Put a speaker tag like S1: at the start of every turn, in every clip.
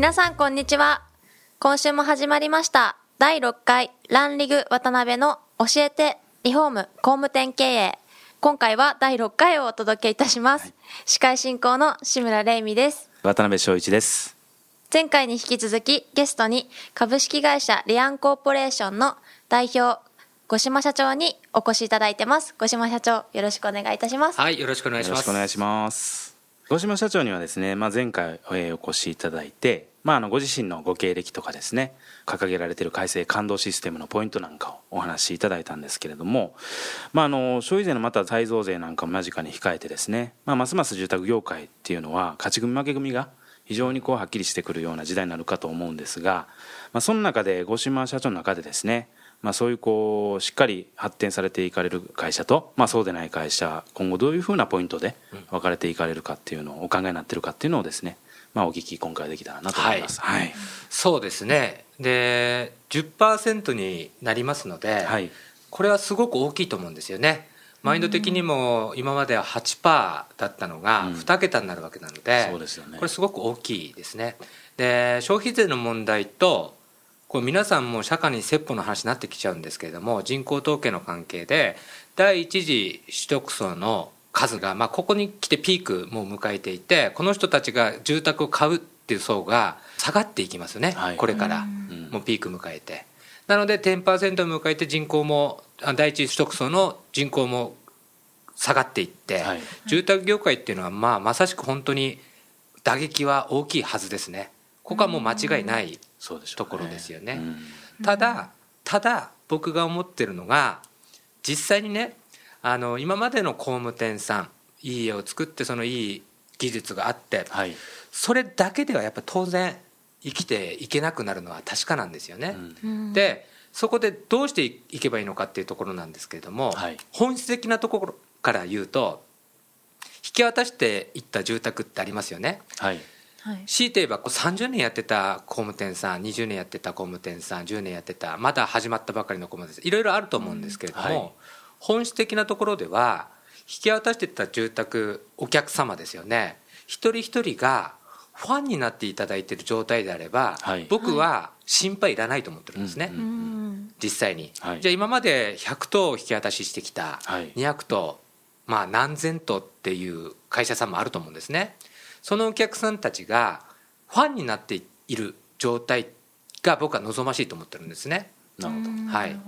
S1: 皆さんこんにちは。今週も始まりました。第6回ランリグ渡辺の教えてリフォーム工務店経営。今回は第6回をお届けいたします、はい、司会進行の志村玲美です。
S2: 渡辺翔一です。
S1: 前回に引き続きゲストに株式会社リアンコーポレーションの代表五島社長にお越しいただいてます。五島社長よろしくお願いいたします。
S3: はいよろしくお願いします。よろしくお願いし
S2: ます。五島社長にはですね、まあ、前回お越しいただいてまあ、あのご自身のご経歴とかですね掲げられている改正感動システムのポイントなんかをお話しいただいたんですけれども、まあ、あの消費税のまた再増税なんかも間近に控えてですね、まあ、ますます住宅業界っていうのは勝ち組負け組が非常にこうはっきりしてくるような時代になるかと思うんですが、まあ、その中で五島社長の中でですねまあ、そういうこうしっかり発展されていかれる会社と、まあ、そうでない会社今後どういうふうなポイントで分かれていかれるかっていうのをお考えになってるかっていうのをですねまあ、お聞き今回できたらなと思います、
S3: はい、はい、そうですね。で10%になりますので、はい、これはすごく大きいと思うんですよね。マインド的にも今までは8%だったのが2桁になるわけなので、うん、そうですよね、これすごく大きいですね。で消費税の問題とこれ皆さんも社会に説法の話になってきちゃうんですけれども人口統計の関係で第一次取得層の数が、まあ、ここに来てピークも迎えていてこの人たちが住宅を買うっていう層が下がっていきますね、はい、これから。もうピーク迎えて。なので10%を迎えて人口も第一取得層の人口も下がっていって、はい、住宅業界っていうのは、まあ、まさしく本当に打撃は大きいはずですね。ここはもう間違いないところですよね。ねただただ僕が思ってるのが実際にねあの今までの工務店さんいい家を作ってそのいい技術があって、はい、それだけではやっぱ当然生きていけなくなるのは確かなんですよね。うん、でそこでどうしていけばいいのかっていうところなんですけれども、はい、本質的なところから言うと引き渡していった住宅ってありますよね。はい。強いて言えば30年やってた工務店さん20年やってた工務店さん10年やってたまだ始まったばかりの工務店さんいろいろあると思うんですけれども、うんはい、本質的なところでは引き渡してた住宅お客様ですよね。一人一人がファンになっていただいている状態であれば、はい、僕は心配いらないと思ってるんですね、実際に、はい、じゃあ今まで100棟引き渡ししてきた、はい、200棟まあ何千棟っていう会社さんもあると思うんですね。そのお客さんたちがファンになっている状態が僕は望ましいと思ってるんですね。
S2: なるほど。
S3: はい。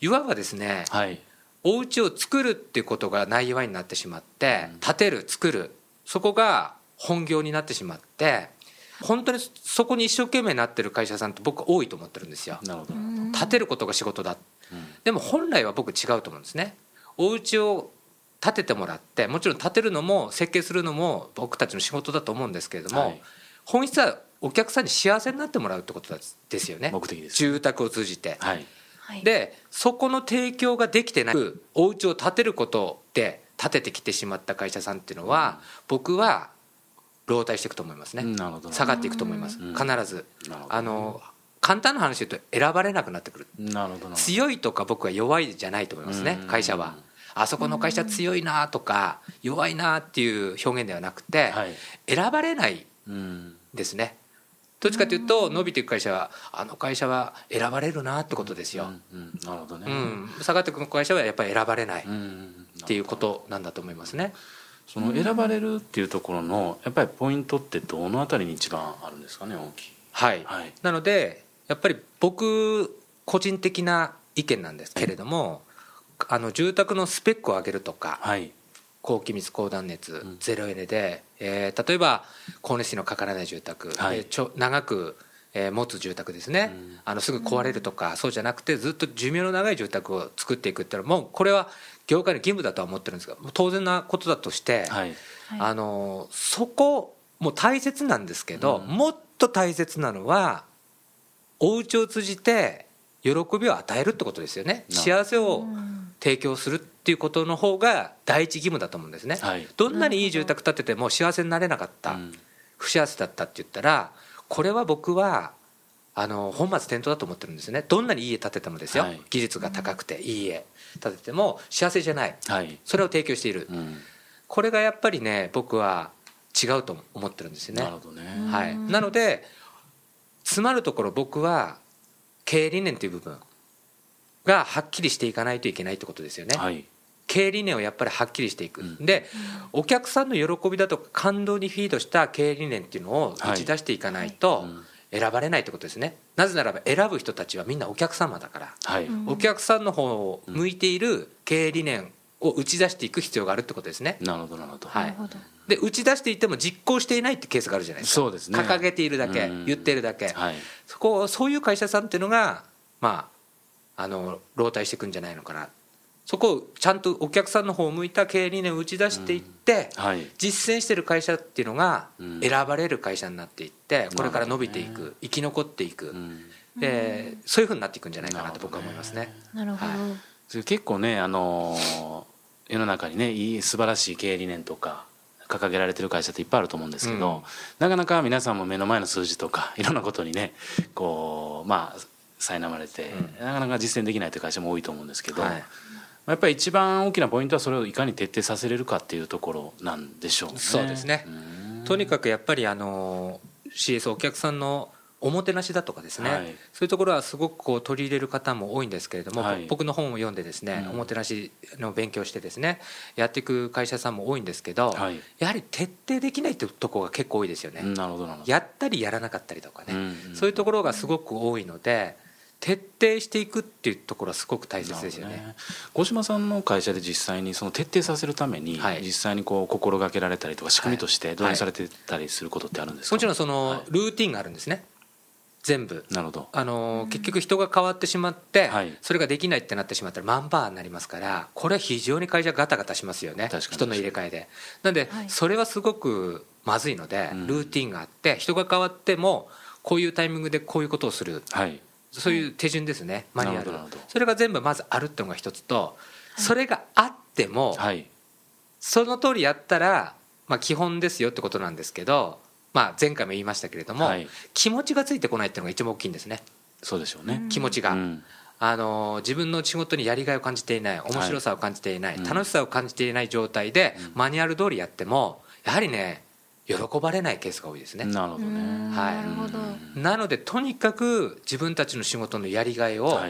S3: いわばですね、はいお家を作るっていうことが内容になってしまって建てる作る。そこが本業になってしまって本当にそこに一生懸命なってる会社さんって僕多いと思ってるんですよ。なるほど。建てることが仕事だ、うん、でも本来は僕違うと思うんですね。お家を建ててもらってもちろん建てるのも設計するのも僕たちの仕事だと思うんですけれども、はい、本質はお客さんに幸せになってもらうってことですよね。
S2: 目的です
S3: 住宅を通じて、はい、でそこの提供ができてなくお家を建てることで建ててきてしまった会社さんっていうのは、僕は老体していくと思いますね。下がっていくと思います。必ず。あの簡単な話言うと選ばれなくなってくる。強いとか僕は弱いじゃないと思いますね会社は。あそこの会社強いなとか弱いなっていう表現ではなくて選ばれないですねどっちかというと伸びていく会社はあの会社は選ばれるなってことですよ。なるほどね、うん、下がっていく会社はやっぱり選ばれないっていうことなんだと思いますね。
S2: その選ばれるっていうところのやっぱりポイントってどのあたりに一番あるんですかね大きい。
S3: はい、はい、なのでやっぱり僕個人的な意見なんですけれども、あの住宅のスペックを上げるとか、はい、高気密高断熱、ゼロエネで、えー、例えば光熱費のかからない住宅、はい、ちょ長く、えー、持つ住宅ですね、うん、あのすぐ壊れるとか、そうじゃなくてずっと寿命の長い住宅を作っていくっていうのはもうこれは業界の義務だとは思ってるんですが当然なことだとして、はい、あのそこもう大切なんですけど、もっと大切なのはお家を通じて喜びを与えるってことですよね。幸せを提供するっていうことの方が第一義務だと思うんですね、はい、どんなにいい住宅建てても幸せになれなかった、不幸せだったって言ったらこれは僕はあの本末転倒だと思ってるんですね。どんなにいい家建ててもですよ、はい、技術が高くていい家建てても幸せじゃない、はい、それを提供している、うん、これがやっぱりね僕は違うと思ってるんですよね。なるほどね。はい、なので詰まるところ僕は経営理念という部分がはっきりしていかないといけないってことですよね。はい。経営理念をやっぱりはっきりしていく、うん、でお客さんの喜びだとか感動にフィードした経営理念っていうのを打ち出していかないと選ばれないってことですね。なぜならば選ぶ人たちはみんなお客様だから、はい、お客さんの方を向いている経営理念を打ち出していく必要があるってことですね。
S2: なるほどなるほど、
S3: はい、で打ち出していても実行していないってケースがあるじゃないですか。そうですね。掲げているだけ言っているだけ、はい、そこそういう会社さんっていうのがまああの老体していくんじゃないのかな。そこをちゃんとお客さんの方を向いた経営理念を打ち出していって、うん。はい、実践してる会社っていうのが選ばれる会社になっていってこれから伸びていく、ね、生き残っていく、うん、でそういうふうになっていくんじゃないかなと僕は思いますね。
S1: なるほど、はい、
S2: 結構ねあの世の中にねいい素晴らしい経営理念とか掲げられてる会社っていっぱいあると思うんですけど、うん、なかなか皆さんも目の前の数字とかいろんなことにねこうまあ苛まれて、うん、なかなか実践できないという会社も多いと思うんですけど、はい、やっぱり一番大きなポイントはそれをいかに徹底させれるかっていうところなんでしょうね。
S3: そうですね。とにかくやっぱりあの CS お客さんのおもてなしだとかですね、はい、そういうところはすごくこう取り入れる方も多いんですけれども、はい、僕の本を読んでですね、うん、おもてなしの勉強してですねやっていく会社さんも多いんですけど、はい、やはり徹底できないというところが結構多いですよね。なるほどやったりやらなかったりとかね、うんうん、そういうところがすごく多いので。徹底していくっていうところはすごく大切ですよね。ね。
S2: 小島さんの会社で実際にその徹底させるために、実際にこう心がけられたりとか仕組みとして導入されてたりすることってあるんですか、
S3: もちろんそのルーティンがあるんですね。全部。
S2: なるほど。
S3: あの結局人が変わってしまって、はい、それができないってなってしまったらマンパワーになりますからこれは非常に会社ガタガタしますよね。人の入れ替えで。なんで、はい、それはすごくまずいので、うん、ルーティンがあって人が変わってもこういうタイミングでこういうことをする、はい、そういう手順ですねマニュアルそれが全部まずあるっていうのが一つと、それがあっても、その通りやったら、まあ、基本ですよってことなんですけどまあ、前回も言いましたけれども、はい、気持ちがついてこないっていうのが一番大きいんですね。
S2: そうでしょうね。
S3: 気持ちが、うん、あの自分の仕事にやりがいを感じていない面白さを感じていない、はい、楽しさを感じていない状態で、うん、マニュアル通りやってもやはりね喜ばれないケースが多いですね。
S2: なるほどね。
S3: はい。なのでとにかく自分たちの仕事のやりがいを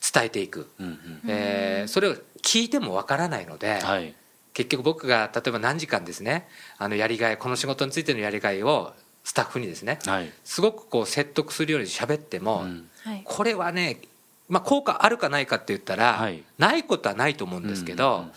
S3: 伝えていく。はい、えー、それを聞いてもわからないので、はい、結局僕が例えば何時間ですねあのやりがいこの仕事についてのやりがいをスタッフにですね、はい、すごくこう説得するように喋っても、うん、これはね、まあ、効果あるかないかって言ったら、はい、ないことはないと思うんですけど、うんうん、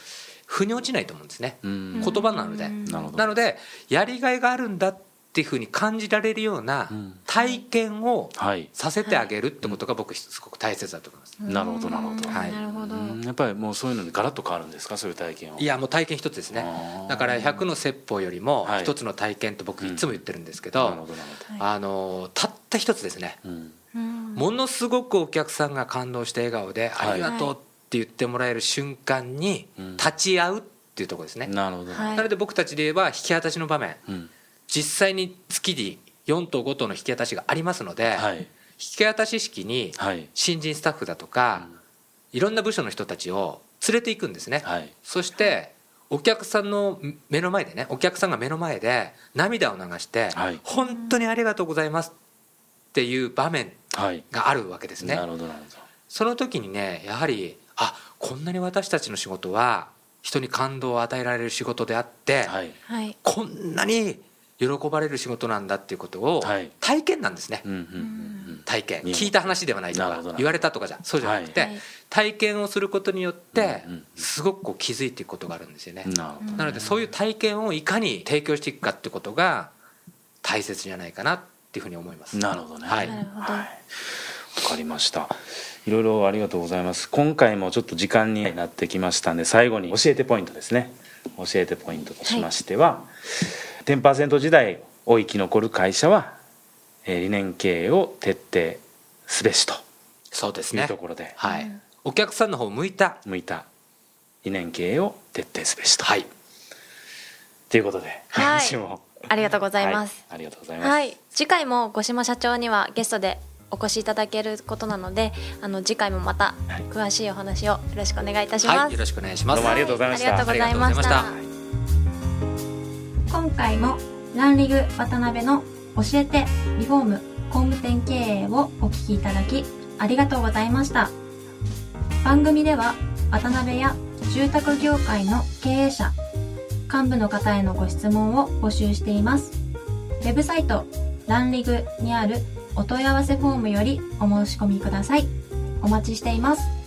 S3: 腑に落ちないと思うんですね、言葉なので。なのでやりがいがあるんだっていうふうに感じられるような体験をさせてあげるってことが僕すごく大切だと思います。
S2: なるほどなるほど。はい。やっぱりもうそういうのにガラッと変わるんですか？そういう体験を。
S3: いやもう体験一つですね。だから100の説法よりも一つの体験と僕いつも言ってるんですけど、あのたった一つですね。ものすごくお客さんが感動して笑顔でありがとうって言ってもらえる瞬間に立ち会うっていうところですね。なるほど。なので僕たちで言えば引き渡しの場面。実際に月に4と5との引き渡しがありますので、はい、引き渡し式に新人スタッフだとか、い、ろんな部署の人たちを連れていくんですね、はい、そしてお客さんの目の前でねお客さんが目の前で涙を流して「はい、本当にありがとうございます」っていう場面があるわけですね。なるほどなるほどその時にねやはりあこんなに私たちの仕事は人に感動を与えられる仕事であって、はい、こんなに喜ばれる仕事なんだっていうことを体験なんですね、体験。聞いた話ではないとか言われたとかじゃそうじゃなくて、体験をすることによってすごくこう気づいていくことがあるんですよね。なのでそういう体験をいかに提供していくかってことが大切じゃないかなっていうふうに思います。
S2: なるほどね。はい、わかりましたいろいろありがとうございます。今回もちょっと時間になってきましたんで最後に教えてポイントですね。教えてポイントとしましては、はい10%時代をお生き残る会社は、えー、理念経営を徹底すべしと
S3: そうですね。
S2: いうところで、
S3: はい、お客さんの方向いた。
S2: 向いた。理念経営を徹底すべしと。
S3: はい。
S2: ということで、
S1: はい、ありがとうございます、
S2: はい、ありがとうございます、
S1: はい、次回も五島社長にはゲストでお越しいただけることなのであの次回もまた詳しいお話をよろしくお願いいたします、はい、
S3: よろしくお願いします。
S2: どうもありがとうございました、
S1: ありがとうございました。今回もランリグ渡辺の教えてリフォーム工務店経営をお聞きいただきありがとうございました。番組では渡辺や住宅業界の経営者幹部の方へのご質問を募集しています。ウェブサイトランリグにあるお問い合わせフォームよりお申し込みください。お待ちしています。